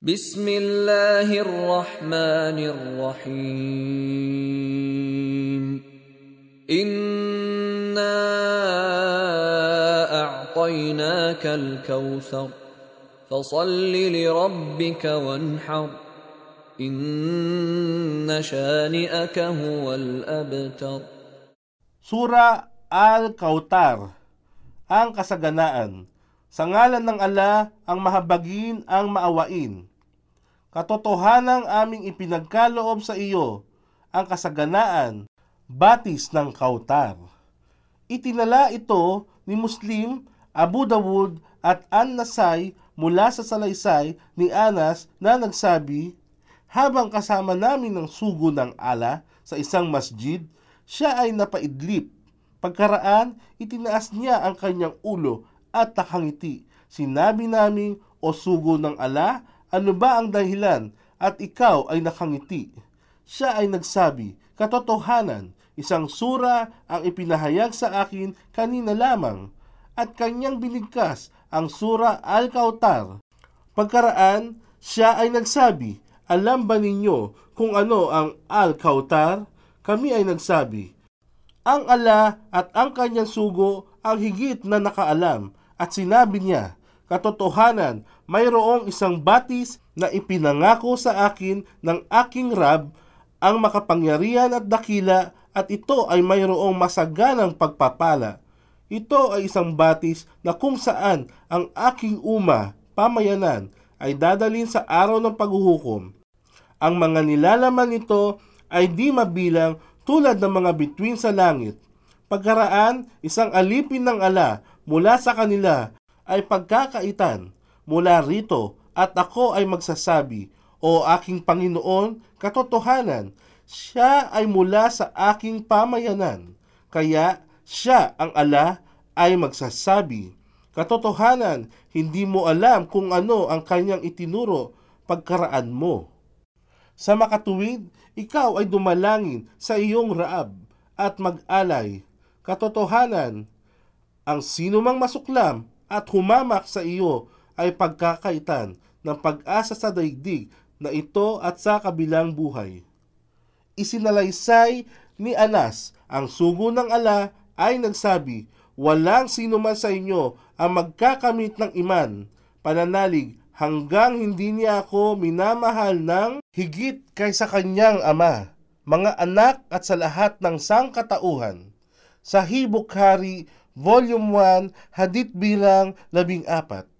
بسم الله الرحمن الرحيم إنا أعطيناك الكوثر فصل لربك وانحر إن شانئك هو الأبتر Sura Al-Kautar, ang kasaganaan. Sa ngalan ng ala, ang mahabagin, ang maawain. Katotohanang aming ipinagkaloob sa iyo, ang kasaganaan, batis ng Kautar. Itinala ito ni Muslim, Abu Dawud at An-Nasai mula sa salaysay ni Anas na nagsabi, habang kasama namin ng sugo ng ala sa isang masjid, siya ay napaidlip. Pagkaraan, itinaas niya ang kanyang ulo at nakangiti. Sinabi namin, o sugo ng ala, ano ba ang dahilan at ikaw ay nakangiti? Siya ay nagsabi, katotohanan, isang sura ang ipinahayag sa akin kanina lamang at kanyang binigkas ang sura Al-Kautar. Pagkaraan, siya ay nagsabi, alam ba ninyo kung ano ang Al-Kautar? Kami ay nagsabi, ang ala at ang kanyang sugo ang higit na nakaalam at sinabi niya, katotohanan, mayroong isang batis na ipinangako sa akin ng aking Rab ang makapangyarihan at dakila at ito ay mayroong masaganang pagpapala. Ito ay isang batis na kung saan ang aking uma, pamayanan, ay dadalin sa araw ng paghuhukom. Ang mga nilalaman nito ay di mabilang tulad ng mga bituin sa langit. Pagkaraan, isang alipin ng ala mula sa kanila ay pagkakaitan mula rito at ako ay magsasabi, O aking Panginoon, katotohanan, siya ay mula sa aking pamayanan. Kaya siya ang ala ay magsasabi, Katotohanan, hindi mo alam kung ano ang kanyang itinuro pagkaraan mo. Sa makatuwid, ikaw ay dumalangin sa iyong raab at mag-alay. Katotohanan, ang sino mang masuklam at humamak sa iyo ay pagkakaitan ng pag-asa sa daigdig na ito at sa kabilang buhay. Isinalaysay ni Anas ang sugo ng ala ay nagsabi, Walang sino man sa inyo ang magkakamit ng iman, pananalig hanggang hindi niya ako minamahal ng higit kaysa kanyang ama, mga anak at sa lahat ng sangkatauhan. Sa Bukhari, Volume 1, Hadith bilang 14.